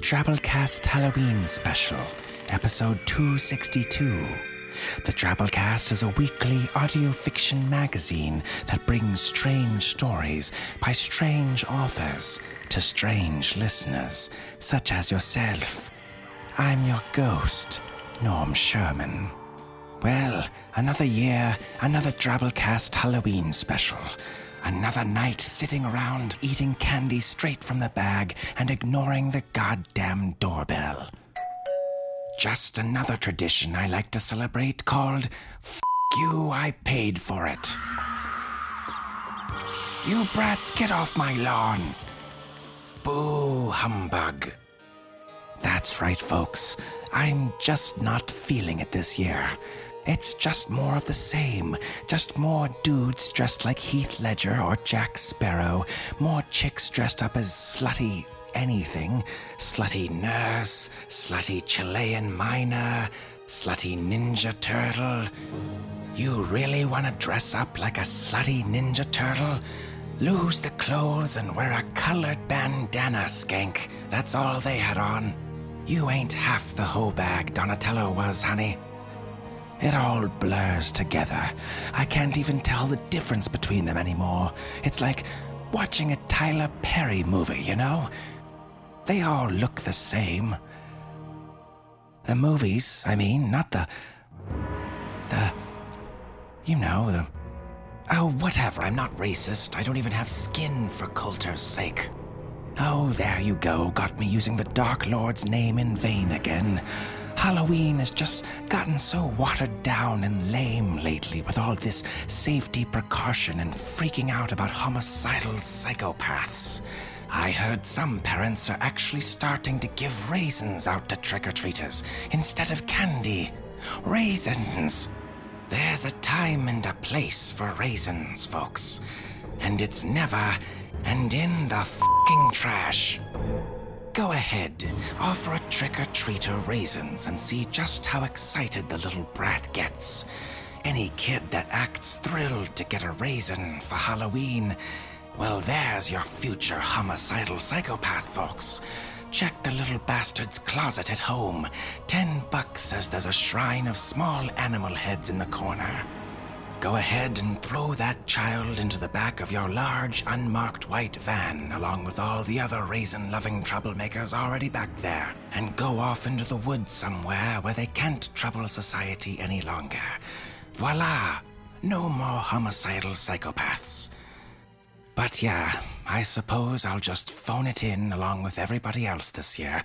To Halloween special, episode 262. The Drabblecast is a weekly audio fiction magazine that brings strange stories by strange authors to strange listeners, such as yourself. I'm your ghost, Norm Sherman. Well, another year, another Drabblecast Halloween special. Another night sitting around eating candy straight from the bag and ignoring the goddamn doorbell. Just another tradition I like to celebrate called F you, I paid for it. You brats, get off my lawn. Boo, humbug. That's right, folks. I'm just not feeling it this year. It's just more of the same. Just more dudes dressed like Heath Ledger or Jack Sparrow. More chicks dressed up as slutty anything. Slutty nurse, slutty Chilean miner, slutty ninja turtle. You really want to dress up like a slutty ninja turtle? Lose the clothes and wear a colored bandana, skank. That's all they had on. You ain't half the hoe bag Donatello was, honey. It all blurs together. I can't even tell the difference between them anymore. It's like watching a Tyler Perry movie, you know? They all look the same. The movies, I mean, not the. the. you know, the. Oh, whatever, I'm not racist. I don't even have skin for Cthulhu's sake. Oh, there you go, got me using the Dark Lord's name in vain again. Halloween has just gotten so watered down and lame lately with all this safety precaution and freaking out about homicidal psychopaths. I heard some parents are actually starting to give raisins out to trick or treaters instead of candy. Raisins! There's a time and a place for raisins, folks. And it's never and in the fucking trash. Go ahead, offer a trick or treater raisins and see just how excited the little brat gets. Any kid that acts thrilled to get a raisin for Halloween, well, there's your future homicidal psychopath, folks. Check the little bastard's closet at home. Ten bucks says there's a shrine of small animal heads in the corner. Go ahead and throw that child into the back of your large, unmarked white van, along with all the other raisin loving troublemakers already back there, and go off into the woods somewhere where they can't trouble society any longer. Voila! No more homicidal psychopaths. But yeah, I suppose I'll just phone it in along with everybody else this year.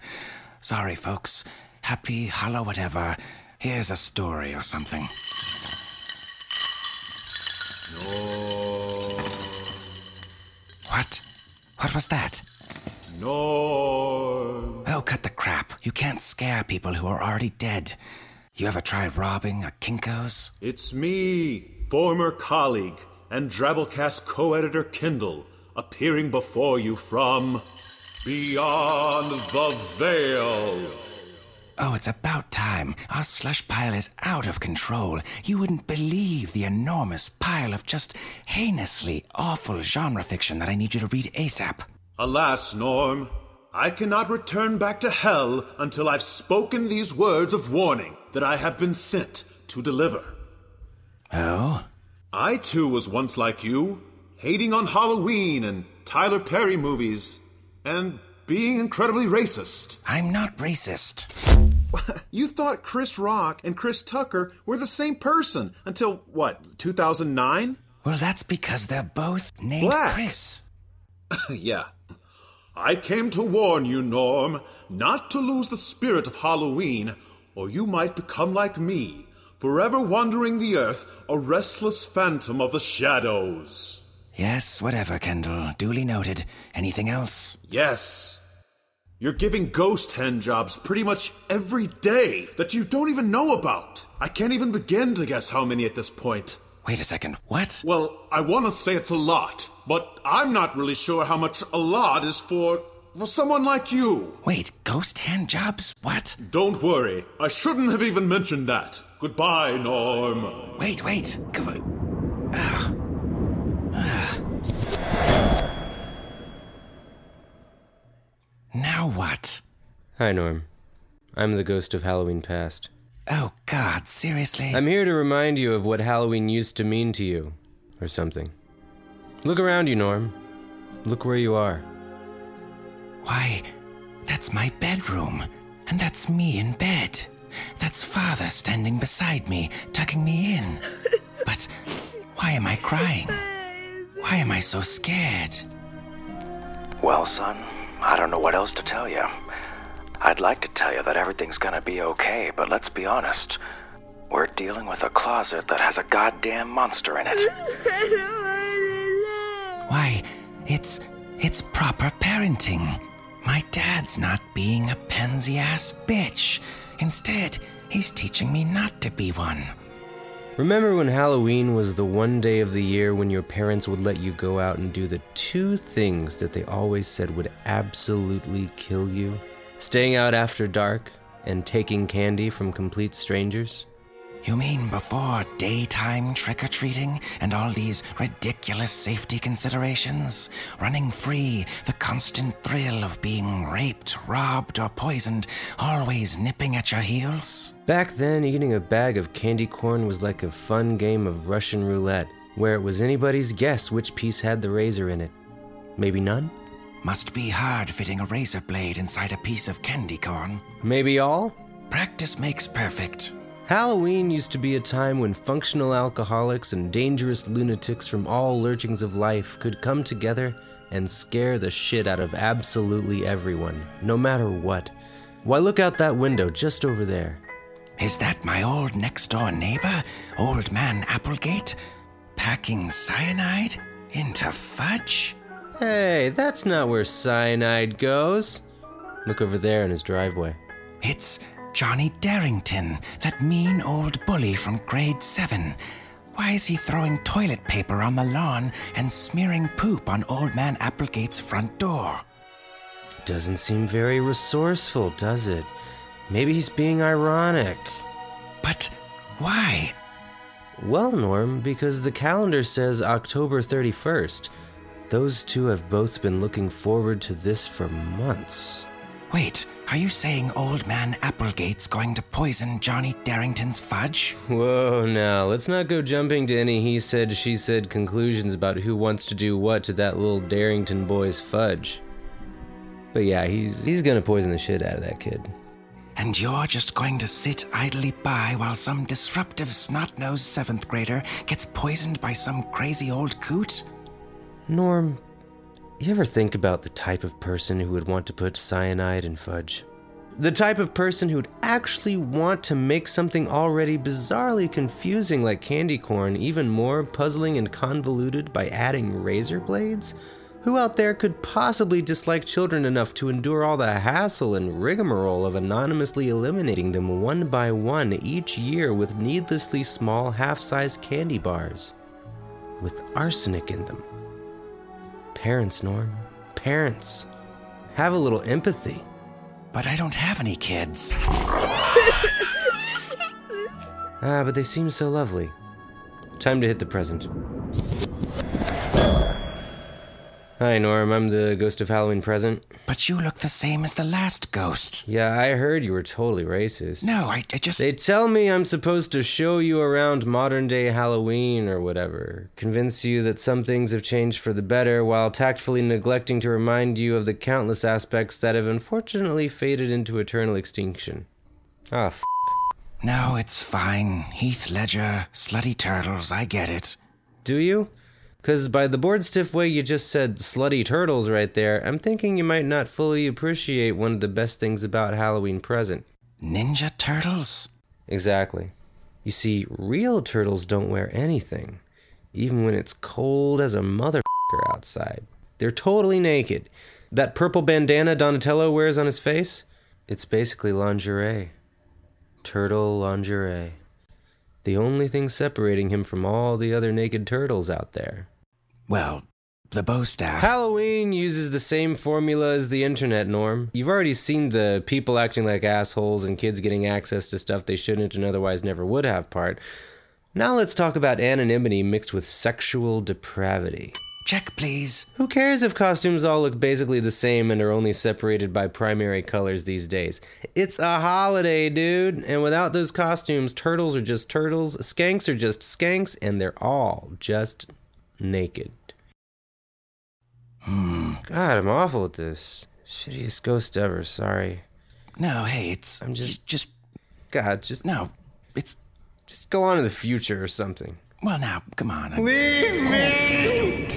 Sorry, folks. Happy Hallow whatever. Here's a story or something. No. What? What was that? No. Oh, cut the crap. You can't scare people who are already dead. You ever tried robbing a Kinko's? It's me, former colleague and Drabblecast co editor Kindle, appearing before you from Beyond the Veil. Oh, it's about time. Our slush pile is out of control. You wouldn't believe the enormous pile of just heinously awful genre fiction that I need you to read ASAP. Alas, Norm, I cannot return back to hell until I've spoken these words of warning that I have been sent to deliver. Oh? I too was once like you, hating on Halloween and Tyler Perry movies, and being incredibly racist. I'm not racist. You thought Chris Rock and Chris Tucker were the same person until, what, 2009? Well, that's because they're both named Black. Chris. yeah. I came to warn you, Norm, not to lose the spirit of Halloween, or you might become like me, forever wandering the earth, a restless phantom of the shadows. Yes, whatever, Kendall. Duly noted. Anything else? Yes. You're giving ghost hand jobs pretty much every day that you don't even know about. I can't even begin to guess how many at this point. Wait a second. What? Well, I want to say it's a lot, but I'm not really sure how much a lot is for for someone like you. Wait, ghost hand jobs? What? Don't worry, I shouldn't have even mentioned that. Goodbye, Norm. Wait, wait. Come Now what? Hi, Norm. I'm the ghost of Halloween past. Oh, God, seriously? I'm here to remind you of what Halloween used to mean to you, or something. Look around you, Norm. Look where you are. Why, that's my bedroom, and that's me in bed. That's Father standing beside me, tucking me in. But why am I crying? Why am I so scared? Well, son, I don't know what else to tell you. I'd like to tell you that everything's gonna be okay, but let's be honest. We're dealing with a closet that has a goddamn monster in it. Why, it's it's proper parenting. My dad's not being a pansy ass bitch. Instead, he's teaching me not to be one. Remember when Halloween was the one day of the year when your parents would let you go out and do the two things that they always said would absolutely kill you? Staying out after dark and taking candy from complete strangers? You mean before daytime trick or treating and all these ridiculous safety considerations? Running free, the constant thrill of being raped, robbed, or poisoned, always nipping at your heels? Back then, eating a bag of candy corn was like a fun game of Russian roulette, where it was anybody's guess which piece had the razor in it. Maybe none? Must be hard fitting a razor blade inside a piece of candy corn. Maybe all? Practice makes perfect. Halloween used to be a time when functional alcoholics and dangerous lunatics from all lurchings of life could come together and scare the shit out of absolutely everyone, no matter what. Why, look out that window just over there. Is that my old next door neighbor, Old Man Applegate, packing cyanide into fudge? Hey, that's not where cyanide goes. Look over there in his driveway. It's Johnny Darrington, that mean old bully from grade 7. Why is he throwing toilet paper on the lawn and smearing poop on Old Man Applegate's front door? Doesn't seem very resourceful, does it? Maybe he's being ironic. But why? Well, Norm, because the calendar says October 31st. Those two have both been looking forward to this for months. Wait, are you saying Old Man Applegate's going to poison Johnny Darrington's fudge? Whoa, now, let's not go jumping to any he said, she said conclusions about who wants to do what to that little Darrington boy's fudge. But yeah, he's, he's gonna poison the shit out of that kid. And you're just going to sit idly by while some disruptive snot-nosed seventh grader gets poisoned by some crazy old coot? Norm, you ever think about the type of person who would want to put cyanide in fudge? The type of person who'd actually want to make something already bizarrely confusing like candy corn even more puzzling and convoluted by adding razor blades? Who out there could possibly dislike children enough to endure all the hassle and rigmarole of anonymously eliminating them one by one each year with needlessly small half sized candy bars? With arsenic in them. Parents, Norm. Parents. Have a little empathy. But I don't have any kids. Ah, but they seem so lovely. Time to hit the present. Hi, Norm. I'm the ghost of Halloween present. But you look the same as the last ghost. Yeah, I heard you were totally racist. No, I, I just. They tell me I'm supposed to show you around modern day Halloween or whatever, convince you that some things have changed for the better while tactfully neglecting to remind you of the countless aspects that have unfortunately faded into eternal extinction. Ah, f. No, it's fine. Heath Ledger, slutty turtles, I get it. Do you? Because by the bored stiff way you just said slutty turtles right there, I'm thinking you might not fully appreciate one of the best things about Halloween present. Ninja turtles? Exactly. You see, real turtles don't wear anything, even when it's cold as a motherfucker outside. They're totally naked. That purple bandana Donatello wears on his face, it's basically lingerie. Turtle lingerie. The only thing separating him from all the other naked turtles out there. Well, the bow staff. Halloween uses the same formula as the internet, Norm. You've already seen the people acting like assholes and kids getting access to stuff they shouldn't and otherwise never would have part. Now let's talk about anonymity mixed with sexual depravity. Check, please. Who cares if costumes all look basically the same and are only separated by primary colors these days? It's a holiday, dude, and without those costumes, turtles are just turtles, skanks are just skanks, and they're all just naked. Hmm. God, I'm awful at this. Shittiest ghost ever, sorry. No, hey, it's. I'm just- Just. God, just No, it's. just go on to the future or something. Well, now, come on. I'm- Leave me!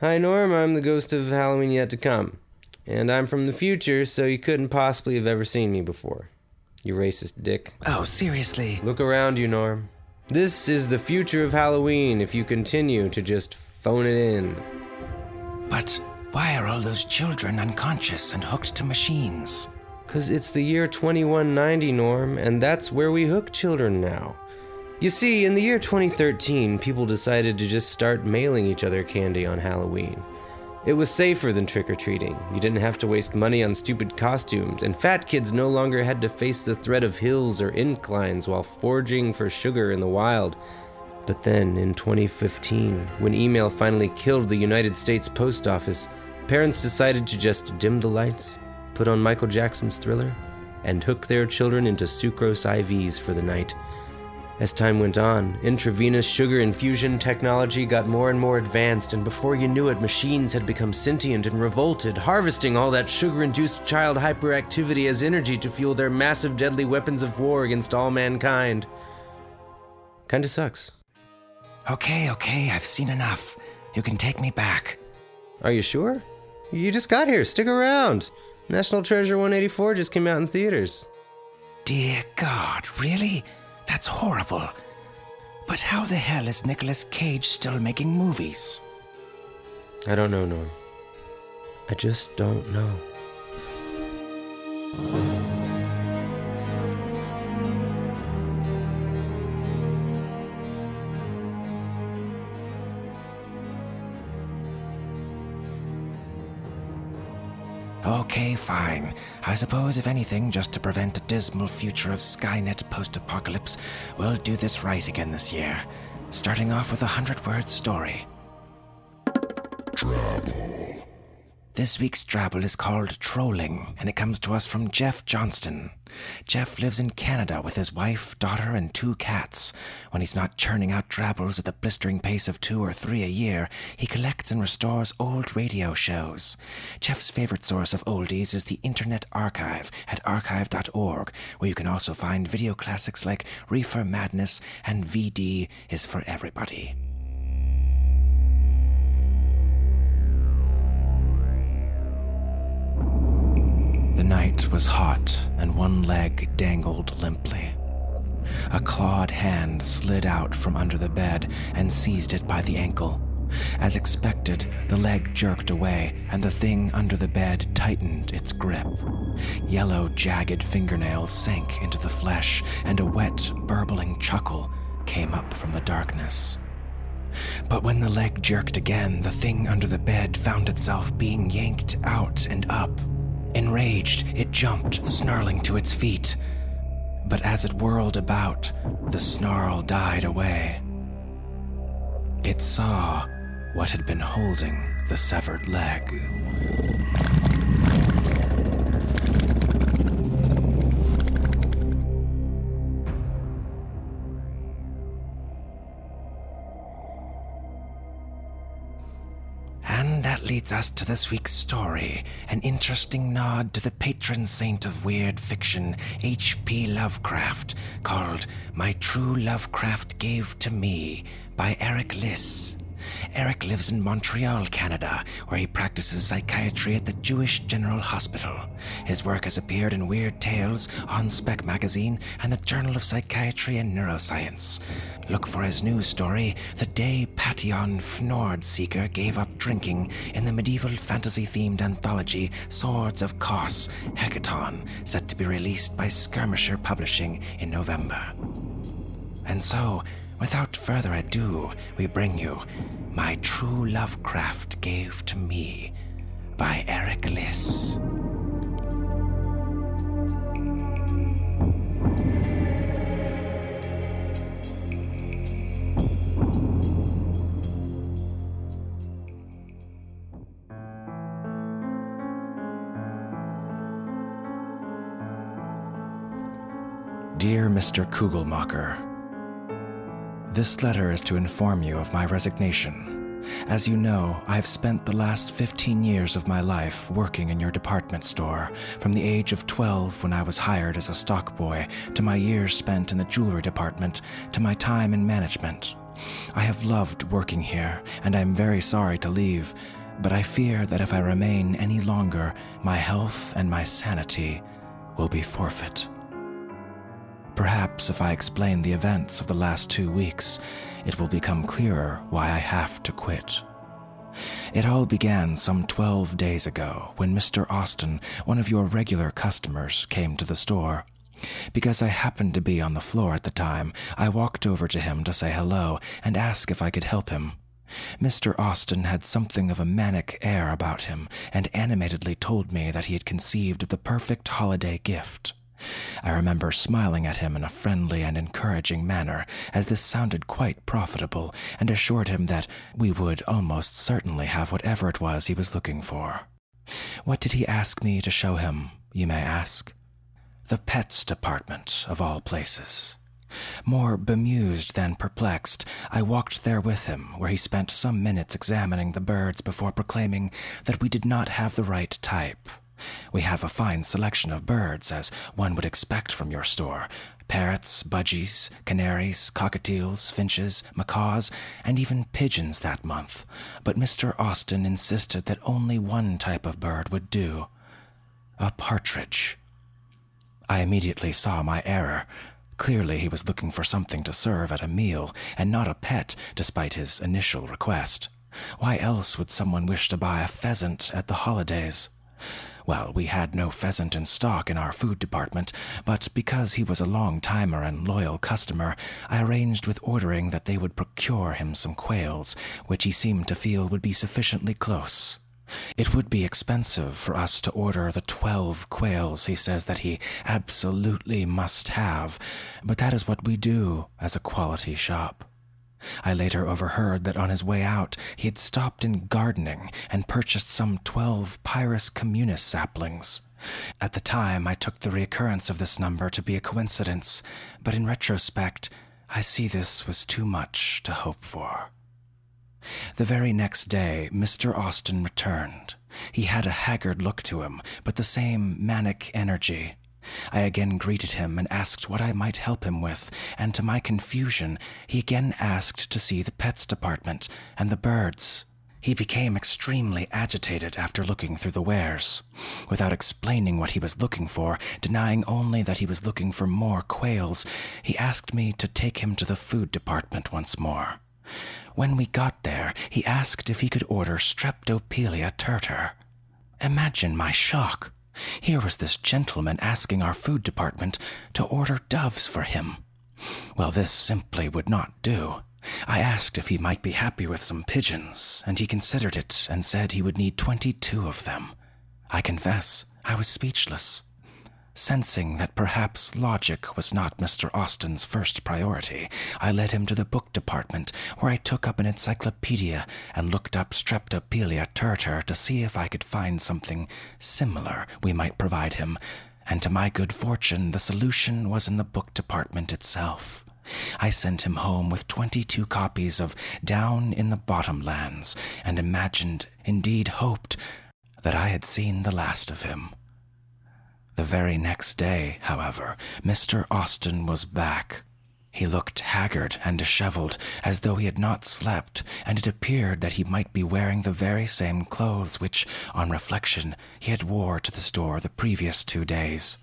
Hi, Norm. I'm the ghost of Halloween yet to come. And I'm from the future, so you couldn't possibly have ever seen me before. You racist dick. Oh, seriously? Look around you, Norm. This is the future of Halloween if you continue to just phone it in. But why are all those children unconscious and hooked to machines? Because it's the year 2190, Norm, and that's where we hook children now. You see, in the year 2013, people decided to just start mailing each other candy on Halloween. It was safer than trick or treating. You didn't have to waste money on stupid costumes, and fat kids no longer had to face the threat of hills or inclines while foraging for sugar in the wild. But then, in 2015, when email finally killed the United States Post Office, parents decided to just dim the lights, put on Michael Jackson's thriller, and hook their children into sucrose IVs for the night. As time went on, intravenous sugar infusion technology got more and more advanced, and before you knew it, machines had become sentient and revolted, harvesting all that sugar induced child hyperactivity as energy to fuel their massive deadly weapons of war against all mankind. Kinda sucks. Okay, okay, I've seen enough. You can take me back. Are you sure? You just got here. Stick around. National Treasure 184 just came out in theaters. Dear God, really? That's horrible. But how the hell is Nicolas Cage still making movies? I don't know, Norm. I just don't know. Okay, fine. I suppose, if anything, just to prevent a dismal future of Skynet post apocalypse, we'll do this right again this year. Starting off with a hundred word story. This week's Drabble is called Trolling, and it comes to us from Jeff Johnston. Jeff lives in Canada with his wife, daughter, and two cats. When he's not churning out Drabbles at the blistering pace of two or three a year, he collects and restores old radio shows. Jeff's favorite source of oldies is the Internet Archive at archive.org, where you can also find video classics like Reefer Madness and VD is for Everybody. The night was hot, and one leg dangled limply. A clawed hand slid out from under the bed and seized it by the ankle. As expected, the leg jerked away, and the thing under the bed tightened its grip. Yellow, jagged fingernails sank into the flesh, and a wet, burbling chuckle came up from the darkness. But when the leg jerked again, the thing under the bed found itself being yanked out and up. Enraged, it jumped, snarling to its feet. But as it whirled about, the snarl died away. It saw what had been holding the severed leg. Leads us to this week's story an interesting nod to the patron saint of weird fiction, H.P. Lovecraft, called My True Lovecraft Gave to Me by Eric Liss. Eric lives in Montreal, Canada, where he practices psychiatry at the Jewish General Hospital. His work has appeared in Weird Tales, On Spec magazine, and the Journal of Psychiatry and Neuroscience. Look for his new story, The Day Pattion Fnord Seeker Gave Up Drinking, in the medieval fantasy themed anthology Swords of Kos Hekaton, set to be released by Skirmisher Publishing in November. And so, without further ado, we bring you My True Lovecraft Gave to Me by Eric Liss. Dear Mr. Kugelmacher, This letter is to inform you of my resignation. As you know, I've spent the last 15 years of my life working in your department store, from the age of 12 when I was hired as a stock boy, to my years spent in the jewelry department, to my time in management. I have loved working here, and I am very sorry to leave, but I fear that if I remain any longer, my health and my sanity will be forfeit. Perhaps if I explain the events of the last two weeks, it will become clearer why I have to quit. It all began some 12 days ago when Mr. Austin, one of your regular customers, came to the store. Because I happened to be on the floor at the time, I walked over to him to say hello and ask if I could help him. Mr. Austin had something of a manic air about him and animatedly told me that he had conceived of the perfect holiday gift. I remember smiling at him in a friendly and encouraging manner, as this sounded quite profitable, and assured him that we would almost certainly have whatever it was he was looking for. What did he ask me to show him, you may ask? The pets department, of all places. More bemused than perplexed, I walked there with him, where he spent some minutes examining the birds before proclaiming that we did not have the right type. We have a fine selection of birds, as one would expect from your store parrots, budgies, canaries, cockatiels, finches, macaws, and even pigeons that month. But Mr. Austin insisted that only one type of bird would do a partridge. I immediately saw my error. Clearly, he was looking for something to serve at a meal, and not a pet, despite his initial request. Why else would someone wish to buy a pheasant at the holidays? Well, we had no pheasant in stock in our food department, but because he was a long timer and loyal customer, I arranged with ordering that they would procure him some quails, which he seemed to feel would be sufficiently close. It would be expensive for us to order the twelve quails he says that he absolutely must have, but that is what we do as a quality shop. I later overheard that on his way out he had stopped in gardening and purchased some twelve Pyrus communis saplings. At the time, I took the recurrence of this number to be a coincidence, but in retrospect, I see this was too much to hope for. The very next day, Mr. Austin returned. He had a haggard look to him, but the same manic energy. I again greeted him and asked what I might help him with, and to my confusion, he again asked to see the pets department and the birds. He became extremely agitated after looking through the wares. Without explaining what he was looking for, denying only that he was looking for more quails, he asked me to take him to the food department once more. When we got there, he asked if he could order Streptopelia turtur. Imagine my shock. Here was this gentleman asking our food department to order doves for him. Well, this simply would not do. I asked if he might be happy with some pigeons, and he considered it and said he would need twenty two of them. I confess, I was speechless. Sensing that perhaps logic was not Mr. Austin's first priority, I led him to the book department, where I took up an encyclopedia and looked up Streptopelia turtur to see if I could find something similar we might provide him. And to my good fortune, the solution was in the book department itself. I sent him home with 22 copies of Down in the Bottomlands and imagined, indeed hoped, that I had seen the last of him. The very next day, however, Mr. Austin was back. He looked haggard and disheveled, as though he had not slept, and it appeared that he might be wearing the very same clothes which, on reflection, he had wore to the store the previous two days.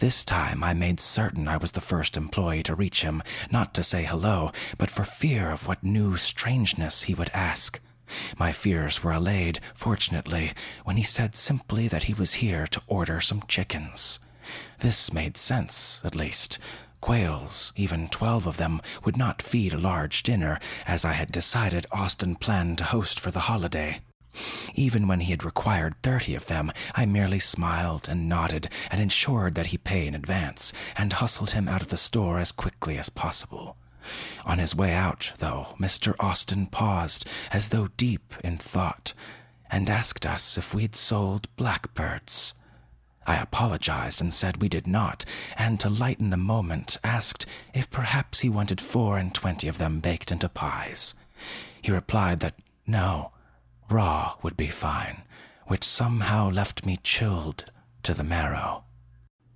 This time I made certain I was the first employee to reach him, not to say hello, but for fear of what new strangeness he would ask. My fears were allayed, fortunately, when he said simply that he was here to order some chickens. This made sense, at least. Quails, even twelve of them, would not feed a large dinner, as I had decided Austin planned to host for the holiday. Even when he had required thirty of them, I merely smiled and nodded and ensured that he pay in advance, and hustled him out of the store as quickly as possible. On his way out, though, Mr. Austin paused, as though deep in thought, and asked us if we'd sold blackbirds. I apologized and said we did not, and to lighten the moment, asked if perhaps he wanted four and twenty of them baked into pies. He replied that no, raw would be fine, which somehow left me chilled to the marrow.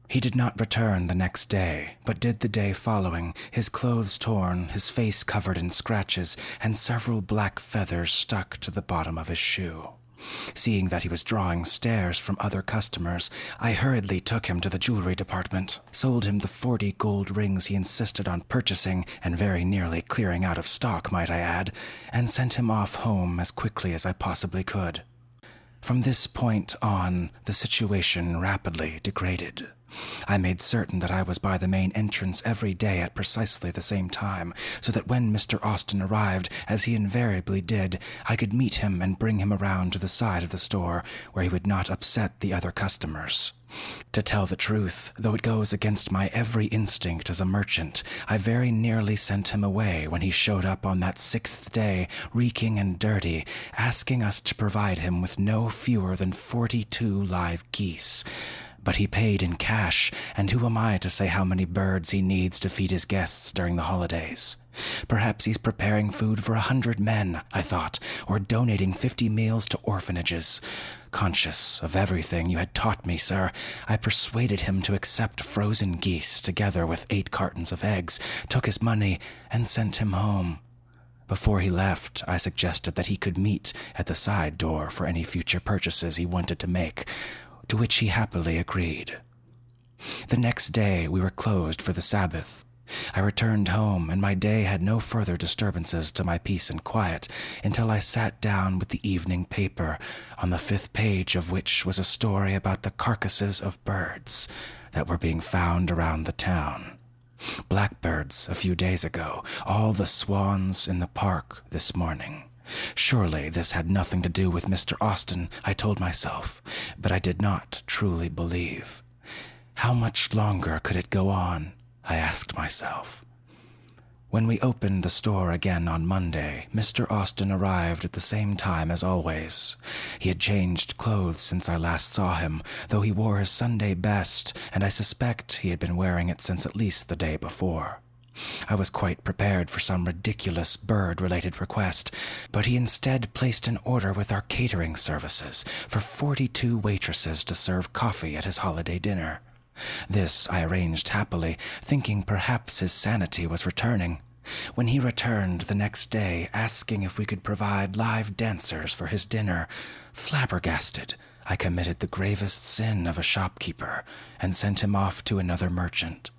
He did not return the next day, but did the day following, his clothes torn, his face covered in scratches, and several black feathers stuck to the bottom of his shoe. Seeing that he was drawing stares from other customers, I hurriedly took him to the jewelry department, sold him the forty gold rings he insisted on purchasing, and very nearly clearing out of stock, might I add, and sent him off home as quickly as I possibly could. From this point on, the situation rapidly degraded. I made certain that I was by the main entrance every day at precisely the same time, so that when Mr. Austin arrived, as he invariably did, I could meet him and bring him around to the side of the store where he would not upset the other customers. To tell the truth, though it goes against my every instinct as a merchant, I very nearly sent him away when he showed up on that sixth day, reeking and dirty, asking us to provide him with no fewer than forty two live geese but he paid in cash, and who am I to say how many birds he needs to feed his guests during the holidays? Perhaps he's preparing food for a hundred men, I thought, or donating fifty meals to orphanages. Conscious of everything you had taught me, sir, I persuaded him to accept frozen geese together with eight cartons of eggs, took his money, and sent him home. Before he left, I suggested that he could meet at the side door for any future purchases he wanted to make, to which he happily agreed. The next day we were closed for the Sabbath. I returned home, and my day had no further disturbances to my peace and quiet until I sat down with the evening paper, on the fifth page of which was a story about the carcasses of birds that were being found around the town. Blackbirds a few days ago, all the swans in the park this morning. Surely this had nothing to do with Mr. Austin, I told myself, but I did not truly believe. How much longer could it go on? I asked myself. When we opened the store again on Monday, Mr. Austin arrived at the same time as always. He had changed clothes since I last saw him, though he wore his Sunday best, and I suspect he had been wearing it since at least the day before. I was quite prepared for some ridiculous bird related request, but he instead placed an order with our catering services for 42 waitresses to serve coffee at his holiday dinner. This I arranged happily, thinking perhaps his sanity was returning. When he returned the next day asking if we could provide live dancers for his dinner, flabbergasted, I committed the gravest sin of a shopkeeper and sent him off to another merchant.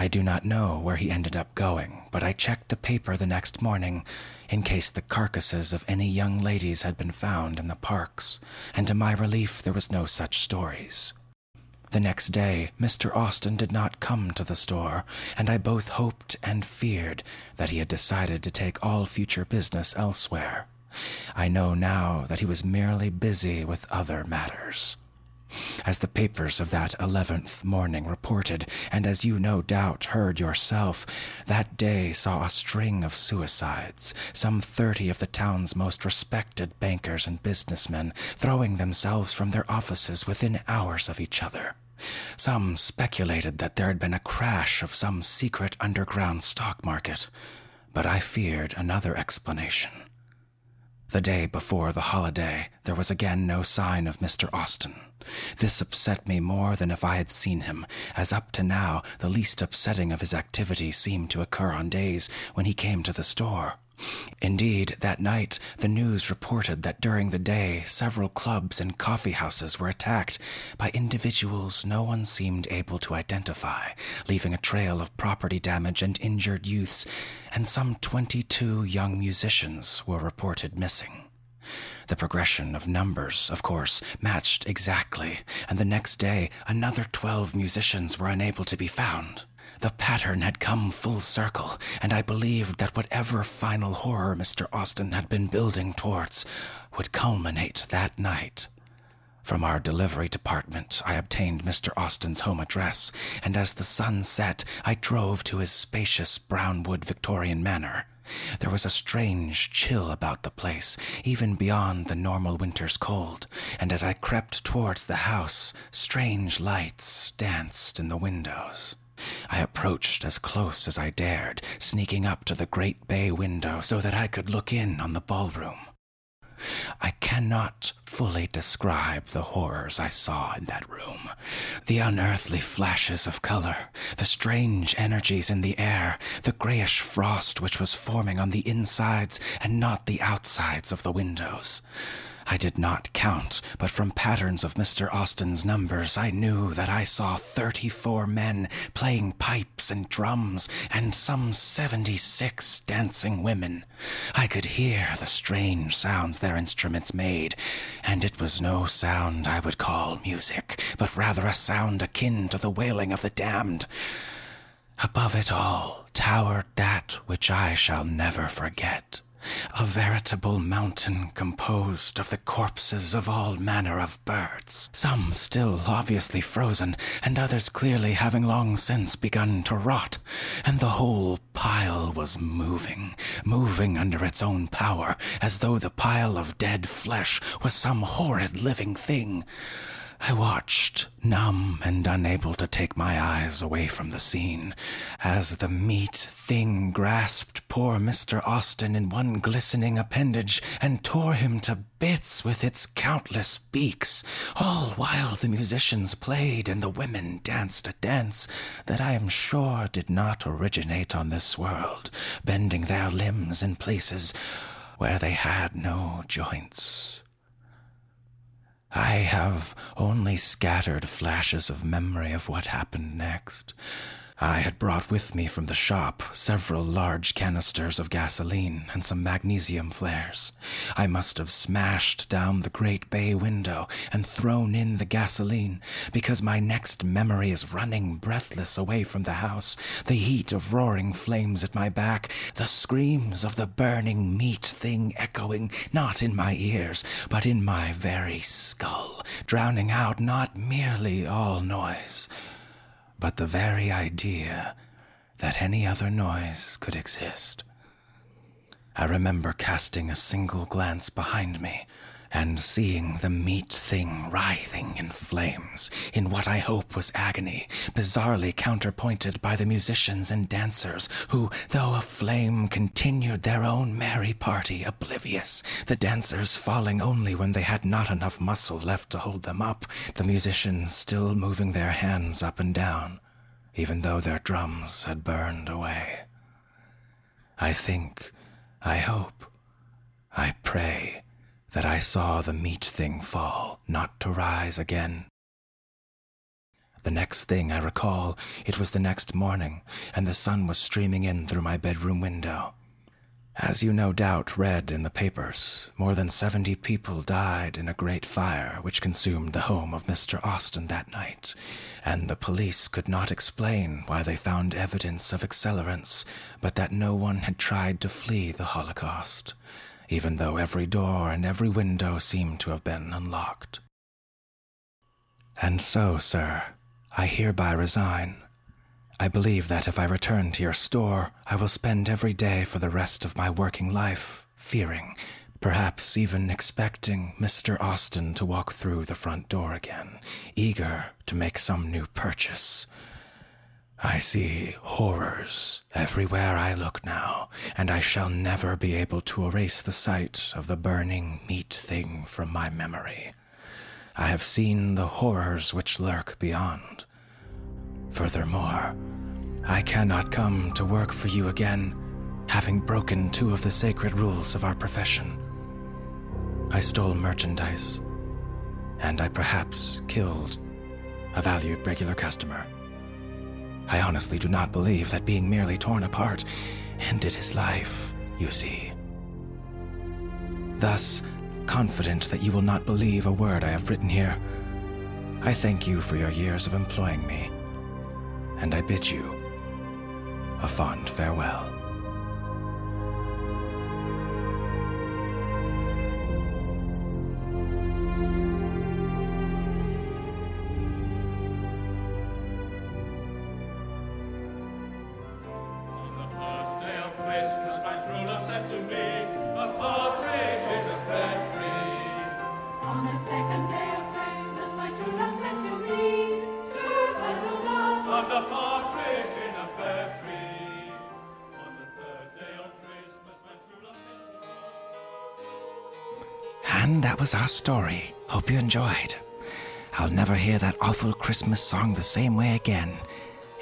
I do not know where he ended up going, but I checked the paper the next morning in case the carcasses of any young ladies had been found in the parks, and to my relief there was no such stories. The next day, Mr. Austin did not come to the store, and I both hoped and feared that he had decided to take all future business elsewhere. I know now that he was merely busy with other matters. As the papers of that eleventh morning reported, and as you no doubt heard yourself, that day saw a string of suicides, some thirty of the town's most respected bankers and businessmen throwing themselves from their offices within hours of each other. Some speculated that there had been a crash of some secret underground stock market, but I feared another explanation. The day before the holiday, there was again no sign of Mr. Austin. This upset me more than if I had seen him, as up to now the least upsetting of his activities seemed to occur on days when he came to the store. Indeed, that night the news reported that during the day several clubs and coffee houses were attacked by individuals no one seemed able to identify, leaving a trail of property damage and injured youths, and some 22 young musicians were reported missing. The progression of numbers, of course, matched exactly, and the next day another 12 musicians were unable to be found. The pattern had come full circle, and I believed that whatever final horror Mr. Austin had been building towards would culminate that night. From our delivery department, I obtained Mr. Austin's home address, and as the sun set, I drove to his spacious brownwood Victorian manor. There was a strange chill about the place, even beyond the normal winter's cold, and as I crept towards the house, strange lights danced in the windows. I approached as close as I dared, sneaking up to the great bay window so that I could look in on the ballroom. I cannot fully describe the horrors I saw in that room. The unearthly flashes of color, the strange energies in the air, the grayish frost which was forming on the insides and not the outsides of the windows. I did not count, but from patterns of Mr. Austin's numbers, I knew that I saw 34 men playing pipes and drums, and some 76 dancing women. I could hear the strange sounds their instruments made, and it was no sound I would call music, but rather a sound akin to the wailing of the damned. Above it all towered that which I shall never forget a veritable mountain composed of the corpses of all manner of birds, some still obviously frozen, and others clearly having long since begun to rot, and the whole pile was moving, moving under its own power, as though the pile of dead flesh was some horrid living thing. I watched, numb and unable to take my eyes away from the scene, as the meat thing grasped poor Mr. Austin in one glistening appendage and tore him to bits with its countless beaks, all while the musicians played and the women danced a dance that I am sure did not originate on this world, bending their limbs in places where they had no joints. I have only scattered flashes of memory of what happened next. I had brought with me from the shop several large canisters of gasoline and some magnesium flares. I must have smashed down the great bay window and thrown in the gasoline because my next memory is running breathless away from the house, the heat of roaring flames at my back, the screams of the burning meat thing echoing not in my ears, but in my very skull, drowning out not merely all noise but the very idea that any other noise could exist. I remember casting a single glance behind me and seeing the meat thing writhing in flames in what I hope was agony, bizarrely counterpointed by the musicians and dancers who, though aflame, continued their own merry party, oblivious, the dancers falling only when they had not enough muscle left to hold them up, the musicians still moving their hands up and down, even though their drums had burned away. I think, I hope, I pray that I saw the meat thing fall, not to rise again. The next thing I recall, it was the next morning, and the sun was streaming in through my bedroom window. As you no doubt read in the papers, more than seventy people died in a great fire which consumed the home of Mr. Austin that night, and the police could not explain why they found evidence of accelerants, but that no one had tried to flee the Holocaust, even though every door and every window seemed to have been unlocked. And so, sir, I hereby resign. I believe that if I return to your store, I will spend every day for the rest of my working life fearing, perhaps even expecting Mr. Austin to walk through the front door again, eager to make some new purchase. I see horrors everywhere I look now, and I shall never be able to erase the sight of the burning meat thing from my memory. I have seen the horrors which lurk beyond. Furthermore, I cannot come to work for you again, having broken two of the sacred rules of our profession. I stole merchandise, and I perhaps killed a valued regular customer. I honestly do not believe that being merely torn apart ended his life, you see. Thus, confident that you will not believe a word I have written here, I thank you for your years of employing me, and I bid you a fond farewell. Was our story. Hope you enjoyed. I'll never hear that awful Christmas song the same way again.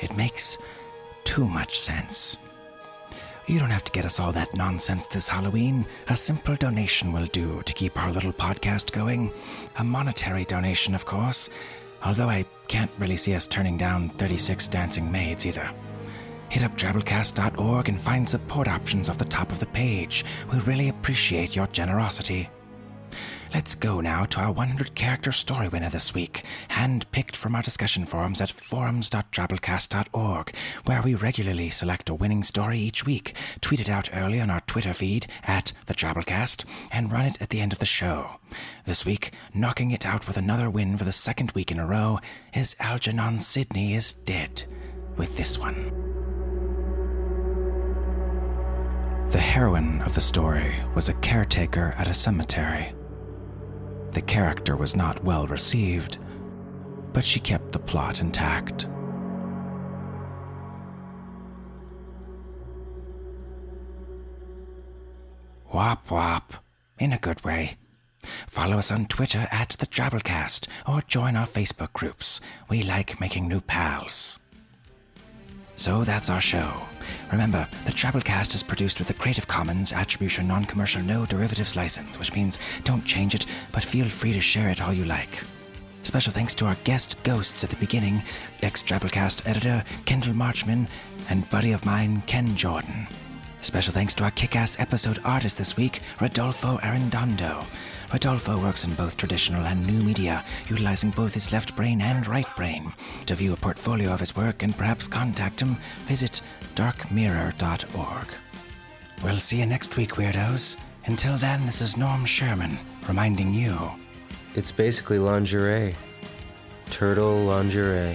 It makes too much sense. You don't have to get us all that nonsense this Halloween. A simple donation will do to keep our little podcast going. A monetary donation, of course, although I can't really see us turning down 36 dancing maids either. Hit up drabblecast.org and find support options off the top of the page. We really appreciate your generosity. Let's go now to our 100 character story winner this week, hand picked from our discussion forums at forums.drabblecast.org, where we regularly select a winning story each week, tweet it out early on our Twitter feed at the Drabblecast, and run it at the end of the show. This week, knocking it out with another win for the second week in a row, is Algernon Sidney is dead. With this one. The heroine of the story was a caretaker at a cemetery. The character was not well received, but she kept the plot intact. Wop wop, in a good way. Follow us on Twitter at the Drabblecast or join our Facebook groups. We like making new pals. So that's our show. Remember, the Drabblecast is produced with a Creative Commons Attribution Non Commercial No Derivatives license, which means don't change it, but feel free to share it all you like. Special thanks to our guest ghosts at the beginning ex Drabblecast editor Kendall Marchman and buddy of mine Ken Jordan. Special thanks to our kick ass episode artist this week, Rodolfo Arredondo. Rodolfo works in both traditional and new media, utilizing both his left brain and right brain. To view a portfolio of his work and perhaps contact him, visit darkmirror.org. We'll see you next week, weirdos. Until then, this is Norm Sherman, reminding you It's basically lingerie. Turtle lingerie.